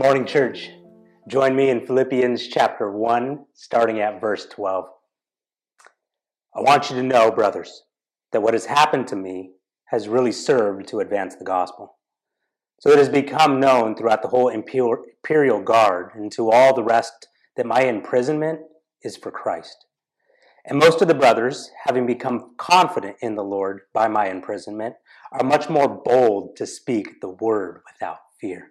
morning, church. Join me in Philippians chapter 1, starting at verse 12. I want you to know, brothers, that what has happened to me has really served to advance the gospel. So it has become known throughout the whole imperial guard and to all the rest that my imprisonment is for Christ. And most of the brothers, having become confident in the Lord by my imprisonment, are much more bold to speak the word without fear.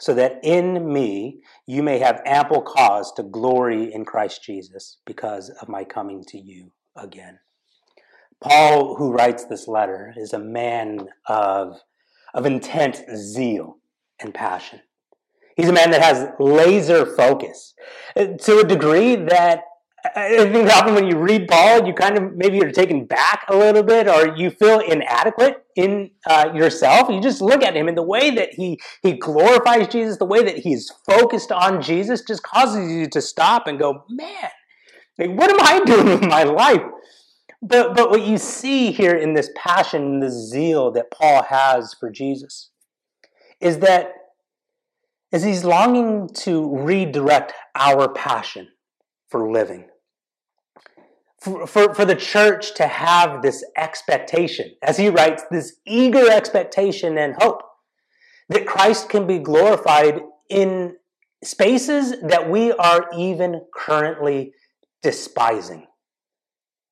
so that in me you may have ample cause to glory in Christ Jesus because of my coming to you again. Paul, who writes this letter, is a man of, of intense zeal and passion. He's a man that has laser focus eh, to a degree that Think often when you read Paul, you kind of maybe you're taken back a little bit, or you feel inadequate in uh, yourself. You just look at him, and the way that he he glorifies Jesus, the way that he's focused on Jesus, just causes you to stop and go, "Man, like, what am I doing with my life?" But but what you see here in this passion, the zeal that Paul has for Jesus, is that as he's longing to redirect our passion for living. For, for, the church to have this expectation, as he writes, this eager expectation and hope that Christ can be glorified in spaces that we are even currently despising.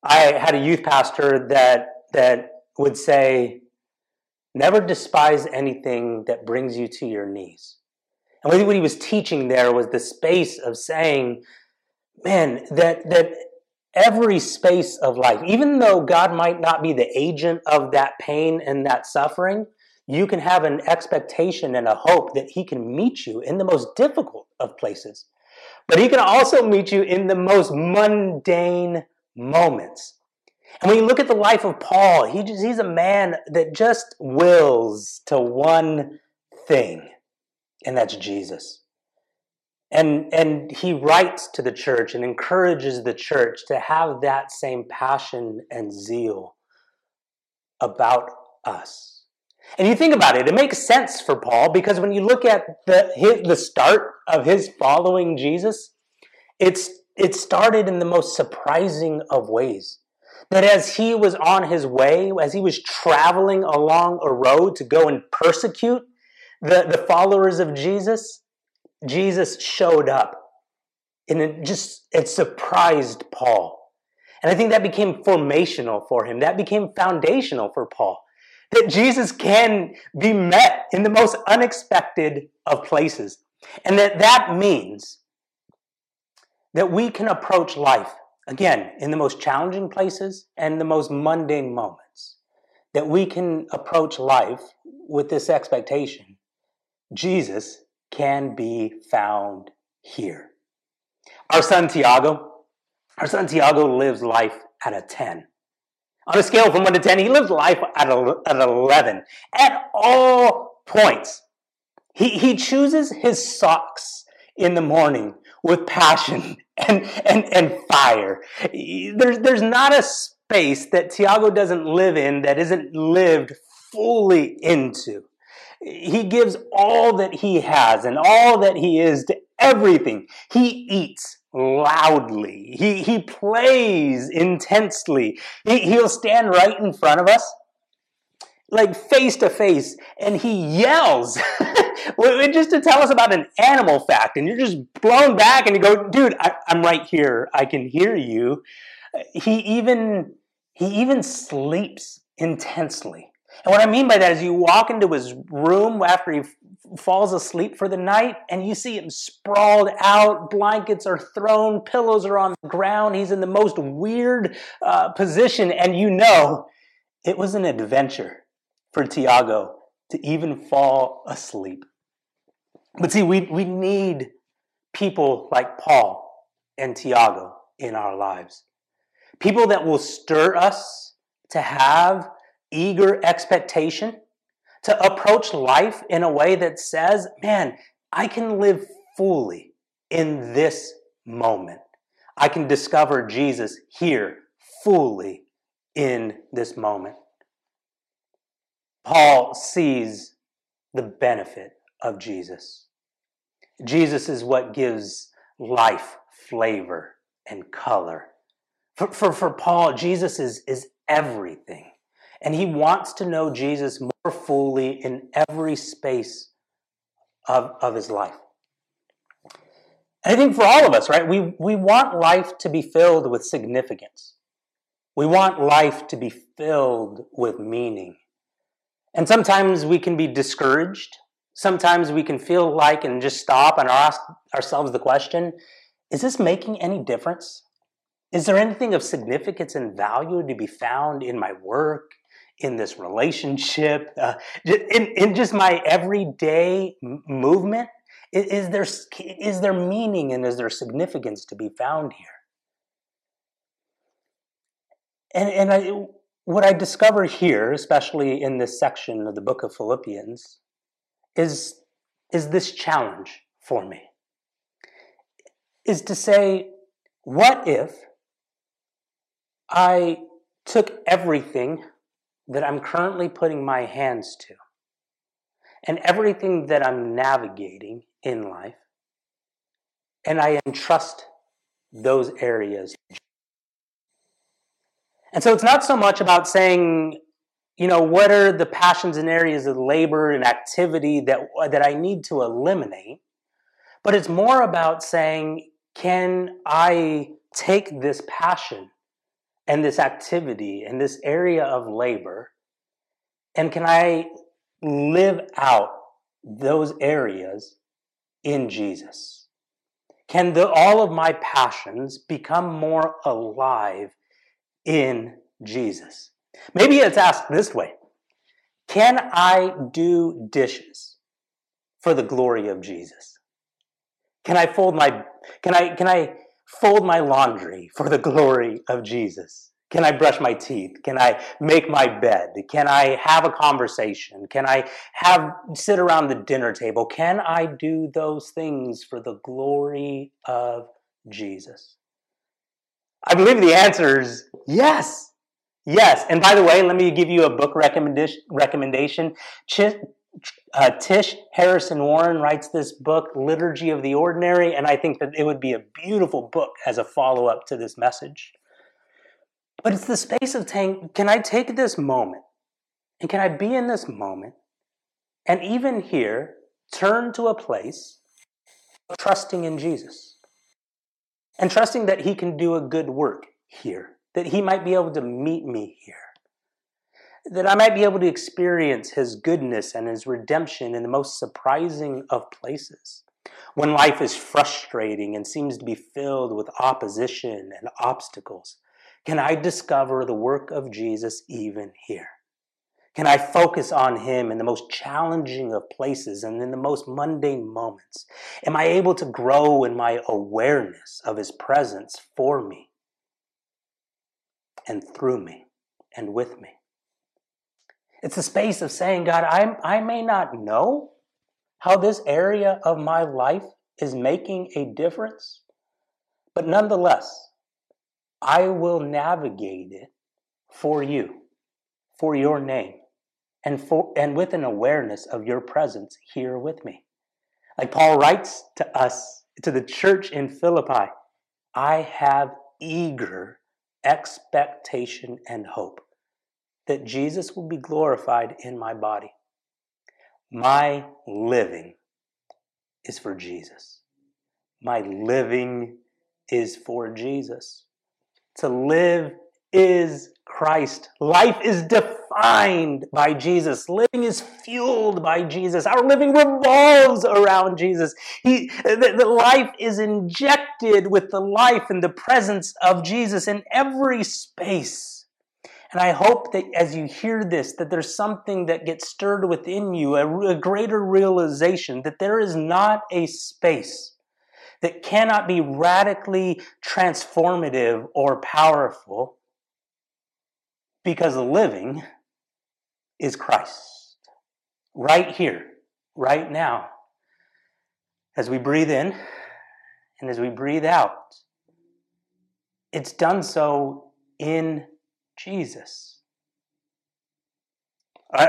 I had a youth pastor that, that would say, Never despise anything that brings you to your knees. And what he was teaching there was the space of saying man, that that every space of life, even though God might not be the agent of that pain and that suffering, you can have an expectation and a hope that He can meet you in the most difficult of places. But He can also meet you in the most mundane moments. And when you look at the life of Paul, he just, he's a man that just wills to one thing, and that's Jesus. And, and he writes to the church and encourages the church to have that same passion and zeal about us. And you think about it, it makes sense for Paul because when you look at the, his, the start of his following Jesus, it's, it started in the most surprising of ways. That as he was on his way, as he was traveling along a road to go and persecute the, the followers of Jesus, Jesus showed up and it just it surprised Paul. And I think that became formational for him. That became foundational for Paul. That Jesus can be met in the most unexpected of places. And that that means that we can approach life again in the most challenging places and the most mundane moments. That we can approach life with this expectation Jesus can be found here. Our son Tiago, our son Tiago lives life at a 10. On a scale from 1 to 10, he lives life at, a, at 11 at all points. He, he chooses his socks in the morning with passion and, and, and fire. There's, there's not a space that Tiago doesn't live in that isn't lived fully into. He gives all that he has and all that he is to everything. He eats loudly. He, he plays intensely. He, he'll stand right in front of us, like face to face, and he yells. just to tell us about an animal fact, and you're just blown back and you go, dude, I, I'm right here. I can hear you. He even he even sleeps intensely. And what I mean by that is you walk into his room after he falls asleep for the night and you see him sprawled out, blankets are thrown, pillows are on the ground, he's in the most weird uh, position, and you know it was an adventure for Tiago to even fall asleep. But see, we, we need people like Paul and Tiago in our lives. People that will stir us to have eager expectation, to approach life in a way that says, man, I can live fully in this moment. I can discover Jesus here fully in this moment. Paul sees the benefit of Jesus. Jesus is what gives life flavor and color. For, for, for Paul, Jesus is, is everything. And he wants to know Jesus more fully in every space of, of his life. And I think for all of us, right, we, we want life to be filled with significance. We want life to be filled with meaning. And sometimes we can be discouraged. Sometimes we can feel like and just stop and ask ourselves the question is this making any difference? Is there anything of significance and value to be found in my work, in this relationship, uh, in, in just my everyday movement? Is, is, there, is there meaning and is there significance to be found here? And, and I, what I discover here, especially in this section of the book of Philippians, is, is this challenge for me. Is to say, what if I took everything that I'm currently putting my hands to and everything that I'm navigating in life, and I entrust those areas. And so it's not so much about saying, you know, what are the passions and areas of labor and activity that, that I need to eliminate, but it's more about saying, can I take this passion and this activity and this area of labor? And can I live out those areas in Jesus? Can the, all of my passions become more alive in Jesus? Maybe it's asked this way Can I do dishes for the glory of Jesus? Can I fold my can I can I fold my laundry for the glory of Jesus? Can I brush my teeth? Can I make my bed? Can I have a conversation? Can I have sit around the dinner table? Can I do those things for the glory of Jesus? I believe the answer is yes. Yes. And by the way, let me give you a book recommendation. Uh, Tish Harrison Warren writes this book, Liturgy of the Ordinary, and I think that it would be a beautiful book as a follow up to this message. But it's the space of saying, can I take this moment? And can I be in this moment? And even here turn to a place of trusting in Jesus. And trusting that He can do a good work here, that He might be able to meet me here that I might be able to experience His goodness and His redemption in the most surprising of places. When life is frustrating and seems to be filled with opposition and obstacles, can I discover the work of Jesus even here? Can I focus on Him in the most challenging of places and in the most mundane moments? Am I able to grow in my awareness of His presence for me and through me and with me? It's a space of saying, God, I, I may not know how this area of my life is making a difference. But nonetheless, I will navigate it for you, for your name, and for and with an awareness of your presence here with me. Like Paul writes to us, to the church in Philippi, I have eager expectation and hope that Jesus will be glorified in my body. My living is for Jesus. My living is for Jesus. To live is Christ. Life is defined by Jesus. Living is fueled by Jesus. Our living revolves around Jesus. He, the, the life is injected with the life and the presence of Jesus in every space. And I hope that as you hear this, that there's something that gets stirred within you, a, a greater realization that there is not a space that cannot be radically transformative or powerful because the living is Christ. Right here, right now. As we breathe in and as we breathe out, it's done so in Jesus. Uh,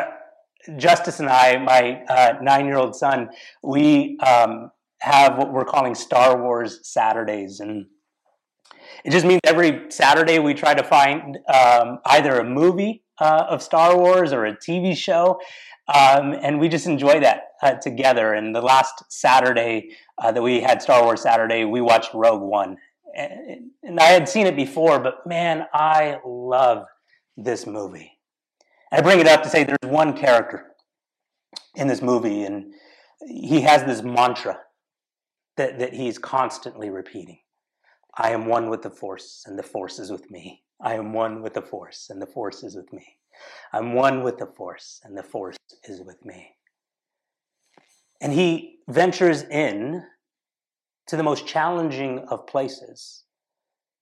Justice and I, my uh, nine year old son, we um, have what we're calling Star Wars Saturdays. And it just means every Saturday we try to find um, either a movie uh, of Star Wars or a TV show. Um, and we just enjoy that uh, together. And the last Saturday uh, that we had Star Wars Saturday, we watched Rogue One. And, and I had seen it before, but man, I love this movie. I bring it up to say there's one character in this movie, and he has this mantra that, that he's constantly repeating. I am one with the force, and the force is with me. I am one with the force, and the force is with me. I'm one with the force, and the force is with me. And he ventures in to the most challenging of places,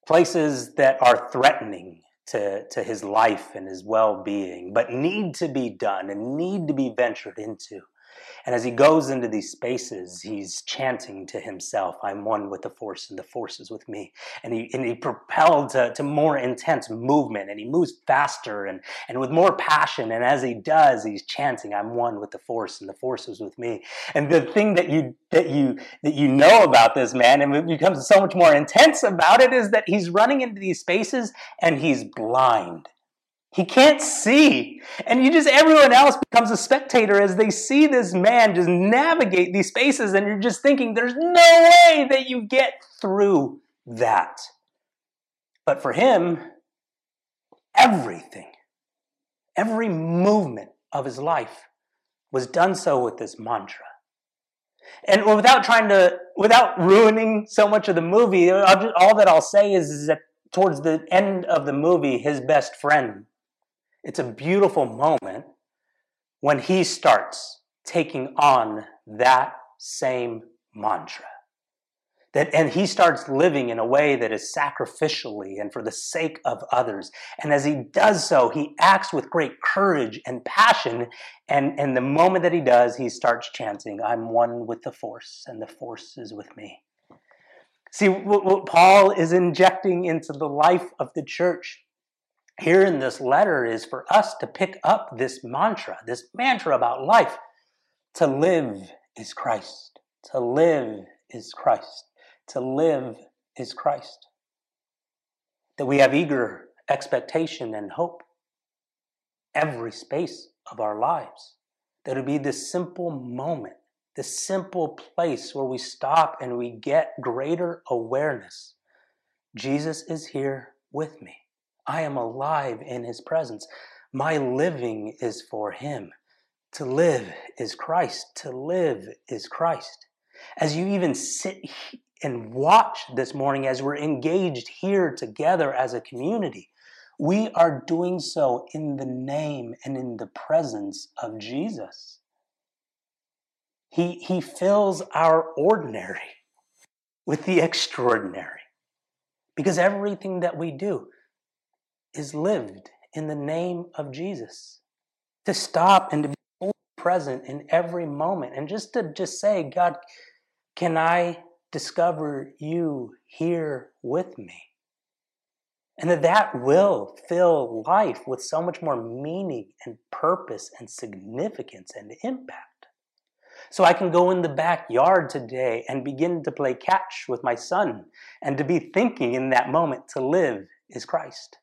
places that are threatening to, to his life and his well being, but need to be done and need to be ventured into. And as he goes into these spaces, he's chanting to himself, I'm one with the force and the force is with me. And he, and he propelled to, to more intense movement and he moves faster and, and with more passion. And as he does, he's chanting, I'm one with the force and the force is with me. And the thing that you, that you, that you know about this man and it becomes so much more intense about it is that he's running into these spaces and he's blind. He can't see. And you just, everyone else becomes a spectator as they see this man just navigate these spaces, and you're just thinking, there's no way that you get through that. But for him, everything, every movement of his life was done so with this mantra. And without trying to, without ruining so much of the movie, all that I'll say is, is that towards the end of the movie, his best friend it's a beautiful moment when he starts taking on that same mantra. That, and he starts living in a way that is sacrificially and for the sake of others. And as he does so, he acts with great courage and passion. And, and the moment that he does, he starts chanting, I'm one with the force, and the force is with me. See, what, what Paul is injecting into the life of the church here in this letter is for us to pick up this mantra, this mantra about life. To live is Christ. To live is Christ. To live is Christ. That we have eager expectation and hope every space of our lives. That it would be this simple moment, this simple place where we stop and we get greater awareness. Jesus is here with me. I am alive in his presence. My living is for him. To live is Christ. To live is Christ. As you even sit and watch this morning, as we're engaged here together as a community, we are doing so in the name and in the presence of Jesus. He, he fills our ordinary with the extraordinary. Because everything that we do, is lived in the name of Jesus. To stop and to be present in every moment and just to just say, God, can I discover you here with me? And that that will fill life with so much more meaning and purpose and significance and impact. So I can go in the backyard today and begin to play catch with my son and to be thinking in that moment to live is Christ.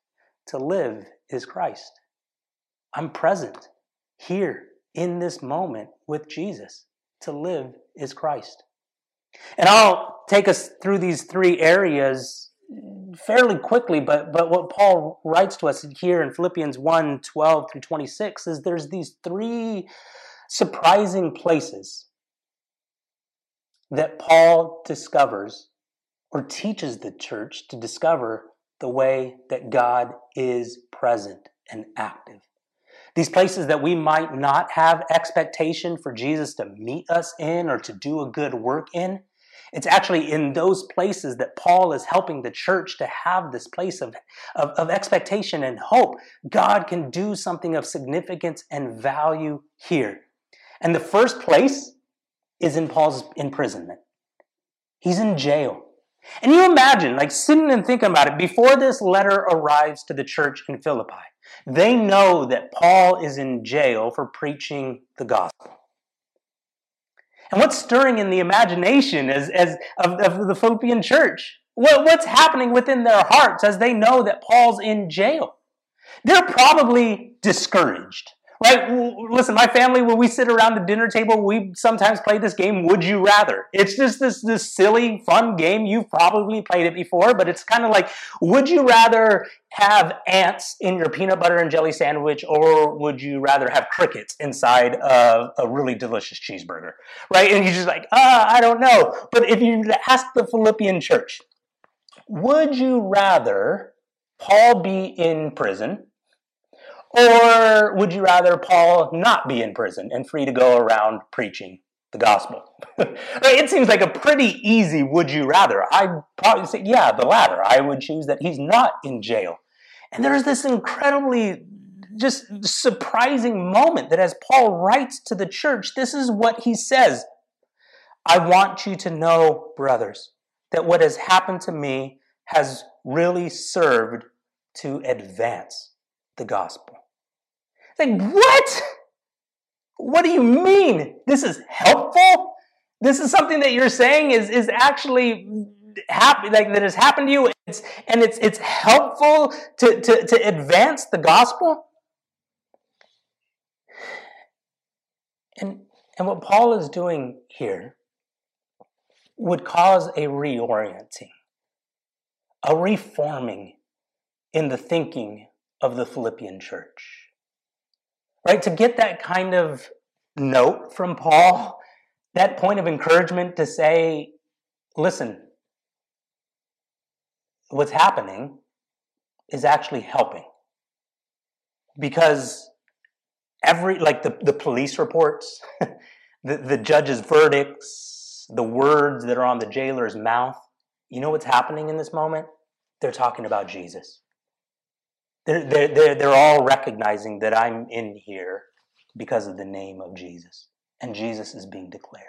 To live is Christ. I'm present here in this moment with Jesus. To live is Christ. And I'll take us through these three areas fairly quickly, but, but what Paul writes to us here in Philippians 1 12 through 26 is there's these three surprising places that Paul discovers or teaches the church to discover the way that God is present and active. These places that we might not have expectation for Jesus to meet us in or to do a good work in, it's actually in those places that Paul is helping the church to have this place of, of, of, expectation and hope. God can do something of significance and value here. And the first place is in Paul's imprisonment. He's in jail. And you imagine, like sitting and thinking about it, before this letter arrives to the church in Philippi, they know that Paul is in jail for preaching the gospel. And what's stirring in the imagination as, as of, of the Philippian church? What, what's happening within their hearts as they know that Paul's in jail? They're probably discouraged. Right? Listen, my family, when we sit around the dinner table, we sometimes play this game, Would You Rather? It's just this, this silly, fun game. You've probably played it before, but it's kind of like, would you rather have ants in your peanut butter and jelly sandwich, or would you rather have crickets inside of a really delicious cheeseburger? Right? And you're just like, ah, I don't know. But if you ask the Philippian church, would you rather Paul be in prison or would you rather Paul not be in prison and free to go around preaching the gospel? it seems like a pretty easy would you rather. I'd probably say, yeah, the latter. I would choose that he's not in jail. And there's this incredibly just surprising moment that as Paul writes to the church, this is what he says I want you to know, brothers, that what has happened to me has really served to advance the gospel. Like, what? What do you mean? This is helpful? This is something that you're saying is, is actually happy, like that has happened to you, it's, and it's, it's helpful to, to, to advance the gospel? And, and what Paul is doing here would cause a reorienting, a reforming in the thinking of the Philippian church right? To get that kind of note from Paul, that point of encouragement to say, listen, what's happening is actually helping. Because every, like the, the police reports, the, the judge's verdicts, the words that are on the jailer's mouth, you know what's happening in this moment? They're talking about Jesus. They're, they're, they're, all recognizing that I'm in here because of the name of Jesus. And Jesus is being declared.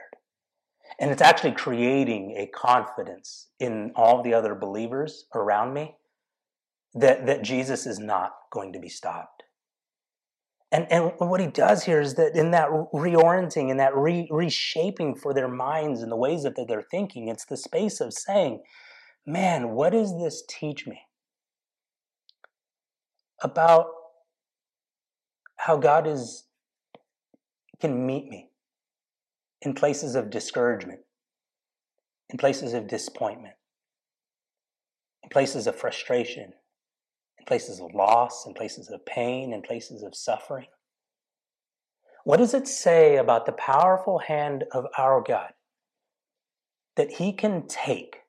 And it's actually creating a confidence in all the other believers around me that, that Jesus is not going to be stopped. And, and what he does here is that in that reorienting and that re, reshaping for their minds and the ways that they're thinking, it's the space of saying, man, what does this teach me? About how God is can meet me in places of discouragement, in places of disappointment, in places of frustration, in places of loss, in places of pain, in places of suffering. What does it say about the powerful hand of our God that He can take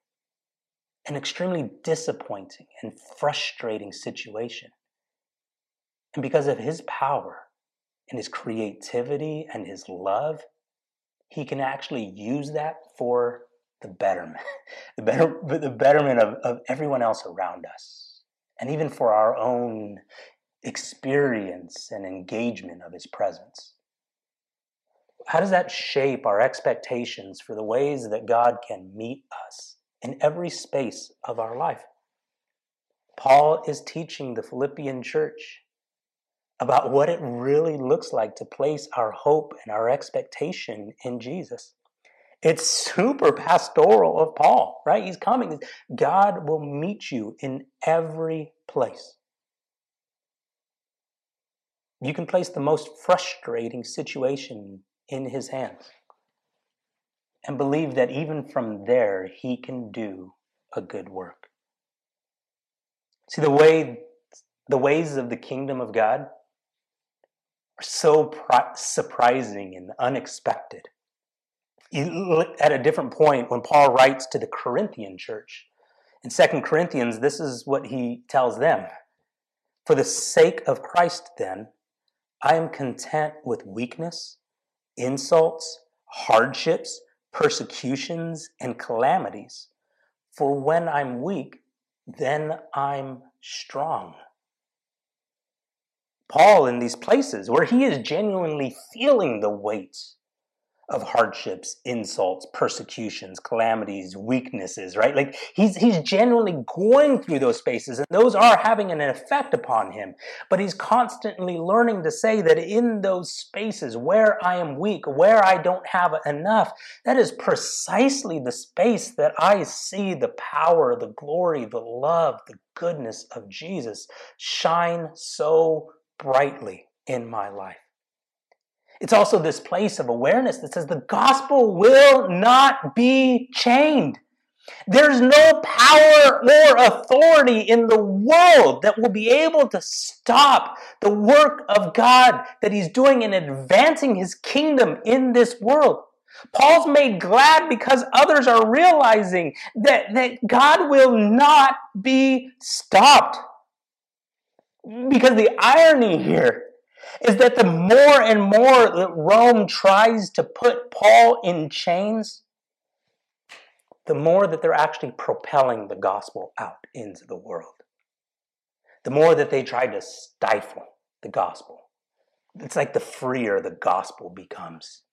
an extremely disappointing and frustrating situation and because of his power and his creativity and his love, he can actually use that for the betterment, the, better, the betterment of, of everyone else around us, and even for our own experience and engagement of his presence. how does that shape our expectations for the ways that God can meet us in every space of our life? Paul is teaching the Philippian church about what it really looks like to place our hope and our expectation in Jesus. It's super pastoral of Paul, right? He's coming. God will meet you in every place. You can place the most frustrating situation in his hands and believe that even from there he can do a good work. See the way the ways of the kingdom of God so surprising and unexpected. At a different point, when Paul writes to the Corinthian church, in Second Corinthians, this is what he tells them For the sake of Christ, then, I am content with weakness, insults, hardships, persecutions, and calamities. For when I'm weak, then I'm strong. Paul, in these places where he is genuinely feeling the weight of hardships, insults, persecutions, calamities, weaknesses, right? Like he's he's genuinely going through those spaces and those are having an effect upon him. But he's constantly learning to say that in those spaces where I am weak, where I don't have enough, that is precisely the space that I see the power, the glory, the love, the goodness of Jesus shine so brightly in my life. It's also this place of awareness that says the gospel will not be chained. There's no power or authority in the world that will be able to stop the work of God that He's doing in advancing His kingdom in this world. Paul's made glad because others are realizing that, that God will not be stopped. Because the irony here is that the more and more that Rome tries to put Paul in chains, the more that they're actually propelling the gospel out into the world. The more that they try to stifle the gospel. It's like the freer the gospel becomes.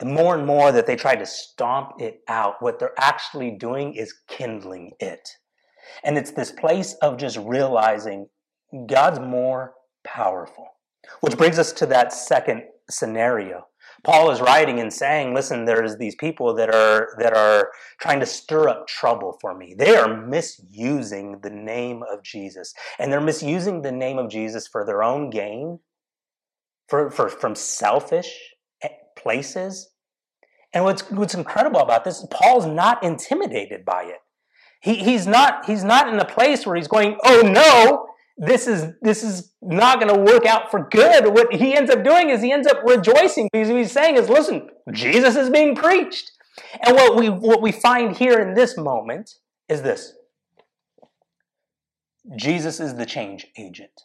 The more and more that they try to stomp it out, what they're actually doing is kindling it. And it's this place of just realizing God's more powerful. Which brings us to that second scenario. Paul is writing and saying, listen, there's these people that are that are trying to stir up trouble for me. They are misusing the name of Jesus. And they're misusing the name of Jesus for their own gain, for, for from selfish eh, places. And what's what's incredible about this, Paul's not intimidated by it. He, he's not he's not in a place where he's going, oh no, this is this is not going to work out for good. What he ends up doing is he ends up rejoicing because he's saying is, listen, Jesus is being preached. And what we what we find here in this moment is this. Jesus is the change agent.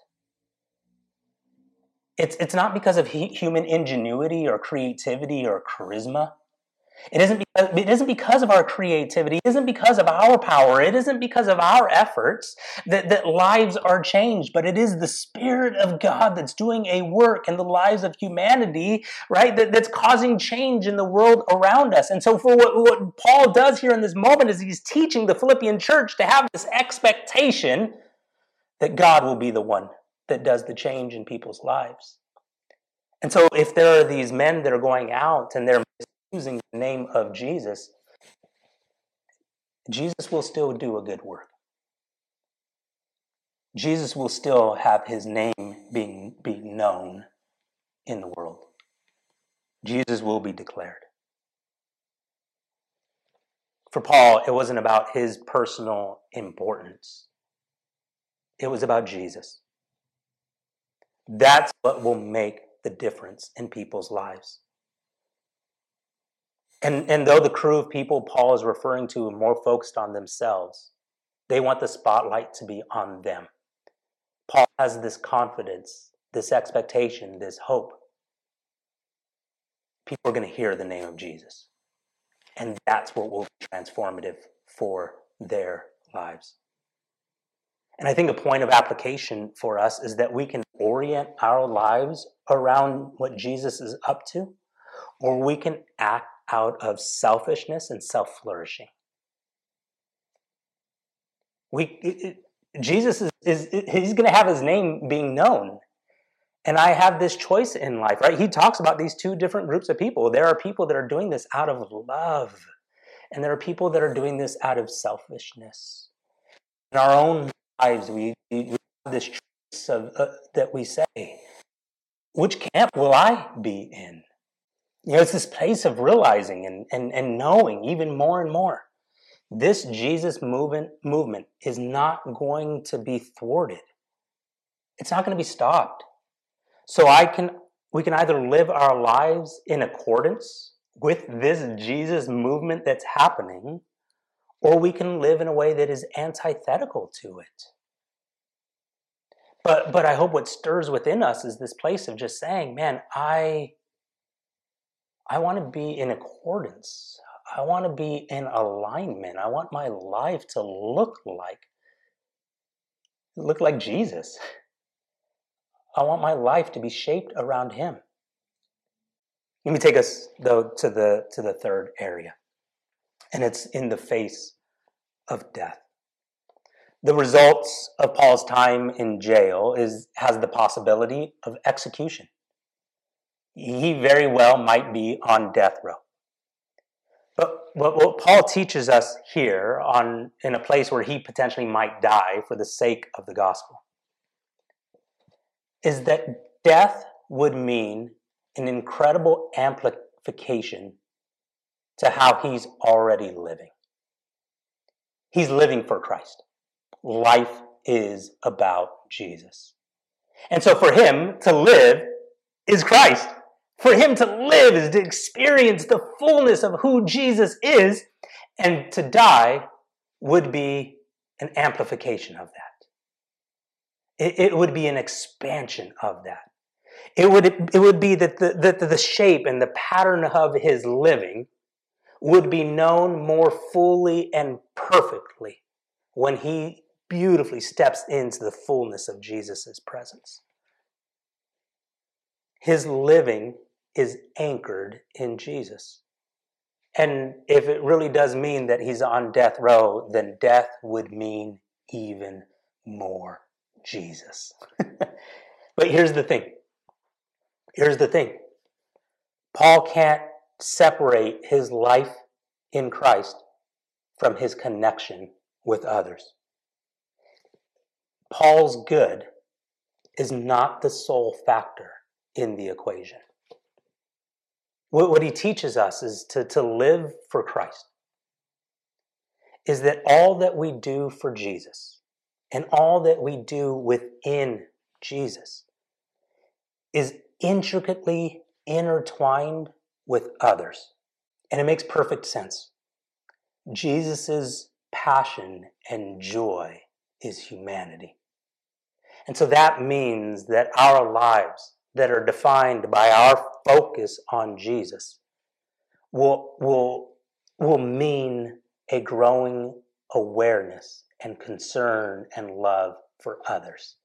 It's, it's not because of human ingenuity or creativity or charisma. It isn't, because, it isn't because of our creativity. It isn't because of our power. It isn't because of our efforts that, that lives are changed, but it is the Spirit of God that's doing a work in the lives of humanity, right? That, that's causing change in the world around us. And so, for what, what Paul does here in this moment is he's teaching the Philippian church to have this expectation that God will be the one that does the change in people's lives. And so, if there are these men that are going out and they're using the name of Jesus, Jesus will still do a good work. Jesus will still have his name being be known in the world. Jesus will be declared. For Paul, it wasn't about his personal importance. It was about Jesus. That's what will make the difference in people's lives. And, and though the crew of people Paul is referring to are more focused on themselves, they want the spotlight to be on them. Paul has this confidence, this expectation, this hope. People are going to hear the name of Jesus. And that's what will be transformative for their lives. And I think a point of application for us is that we can orient our lives around what Jesus is up to or we can act out of selfishness and self flourishing. We, it, Jesus is, is he's going to have his name being known. And I have this choice in life, right? He talks about these two different groups of people. There are people that are doing this out of love, and there are people that are doing this out of selfishness. In our own lives, we, we have this choice of, uh, that we say, which camp will I be in? You know, it's this place of realizing and, and, and knowing even more and more. This Jesus movement, movement is not going to be thwarted. It's not going to be stopped. So I can we can either live our lives in accordance with this Jesus movement that's happening, or we can live in a way that is antithetical to it. But but I hope what stirs within us is this place of just saying, man, I I want to be in accordance. I want to be in alignment. I want my life to look like look like Jesus. I want my life to be shaped around him. Let me take us though to the to the third area. And it's in the face of death. The results of Paul's time in jail is has the possibility of execution he very well might be on death row. But what Paul teaches us here on in a place where he potentially might die for the sake of the gospel is that death would mean an incredible amplification to how he's already living. He's living for Christ. Life is about Jesus. And so for him to live is Christ. For him to live is to experience the fullness of who Jesus is, and to die would be an amplification of that. It, it would be an expansion of that. It would, it would be that the, that the shape and the pattern of his living would be known more fully and perfectly when he beautifully steps into the fullness of Jesus' presence. His living is anchored in Jesus. And if it really does mean that he's on death row, then death would mean even more Jesus. but here's the thing. Here's the thing. Paul can't separate his life in Christ from his connection with others. Paul's good is not the sole factor in the equation. What, what he teaches us is to, to live for Christ. Is that all that we do for Jesus and all that we do within Jesus is intricately intertwined with others. And it makes perfect sense. Jesus' passion and joy is humanity. And so that means that our lives that are defined by our focus on Jesus will, will, will mean a growing awareness and concern and love for others.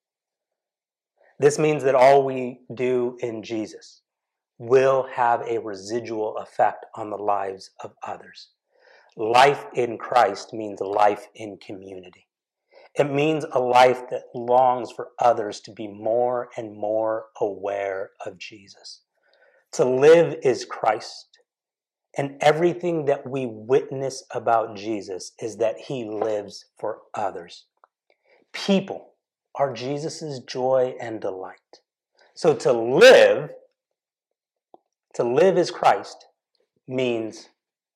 This means that all we do in Jesus will have a residual effect on the lives of others. Life in Christ means life in community. It means a life that longs for others to be more and more aware of Jesus. To live is Christ. And everything that we witness about Jesus is that he lives for others. People are Jesus' joy and delight. So to live, to live as Christ means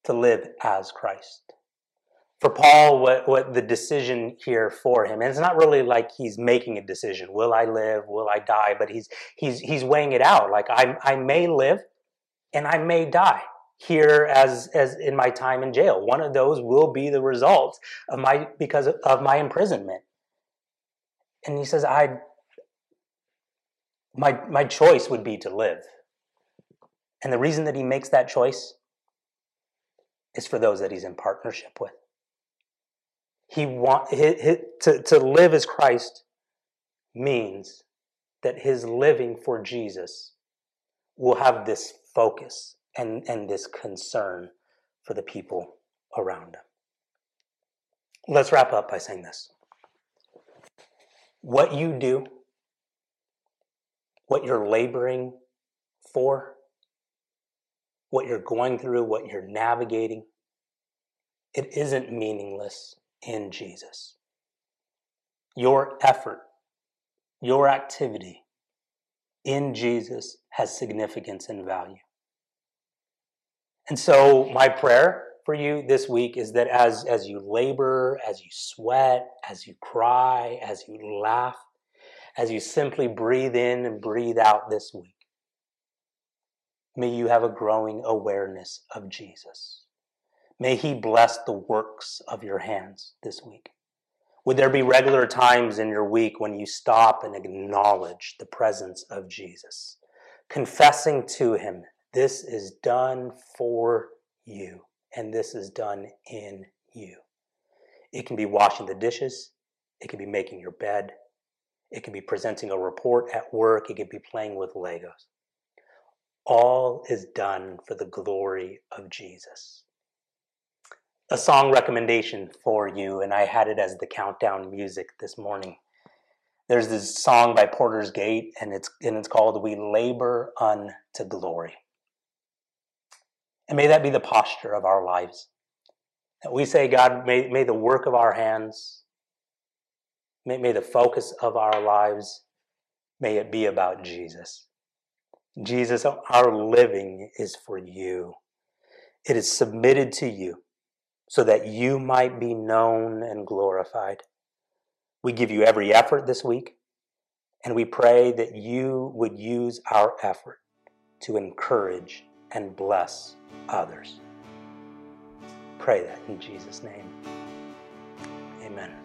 to live as Christ for Paul, what, what the decision here for him, and it's not really like he's making a decision. Will I live? Will I die? But he's he's he's weighing it out. Like I I may live, and I may die here as as in my time in jail. One of those will be the result of my because of my imprisonment. And he says, I my my choice would be to live. And the reason that he makes that choice is for those that he's in partnership with. He want to, to live as Christ means that his living for Jesus will have this focus and, and this concern for the people around him. Let's wrap up by saying this. What you do, what you're laboring for, what you're going through, what you're navigating, it isn't meaningless in Jesus. Your effort, your activity in Jesus has significance and value. And so, my prayer for you this week is that as, as you labor, as you sweat, as you cry, as you laugh, as you simply breathe in and breathe out this week, may you have a growing awareness of Jesus. May He bless the works of your hands this week. Would there be regular times in your week when you stop and acknowledge the presence of Jesus, confessing to Him, this is done for you, and this is done in you? It can be washing the dishes, it can be making your bed, it can be presenting a report at work, it can be playing with Legos. All is done for the glory of Jesus a song recommendation for you, and I had it as the countdown music this morning. There's this song by Porter's Gate, and it's and it's called "We Labor Unto Glory." And may that be the posture of our lives. That we say, God, may, may the work of our hands, may, may the focus of our lives, may it be about Jesus. Jesus, our living is for you. It is submitted to you so that you might be known and glorified. We give you every effort this week, and we pray that you would use our effort to encourage and bless others. Pray that in Jesus' name. Amen.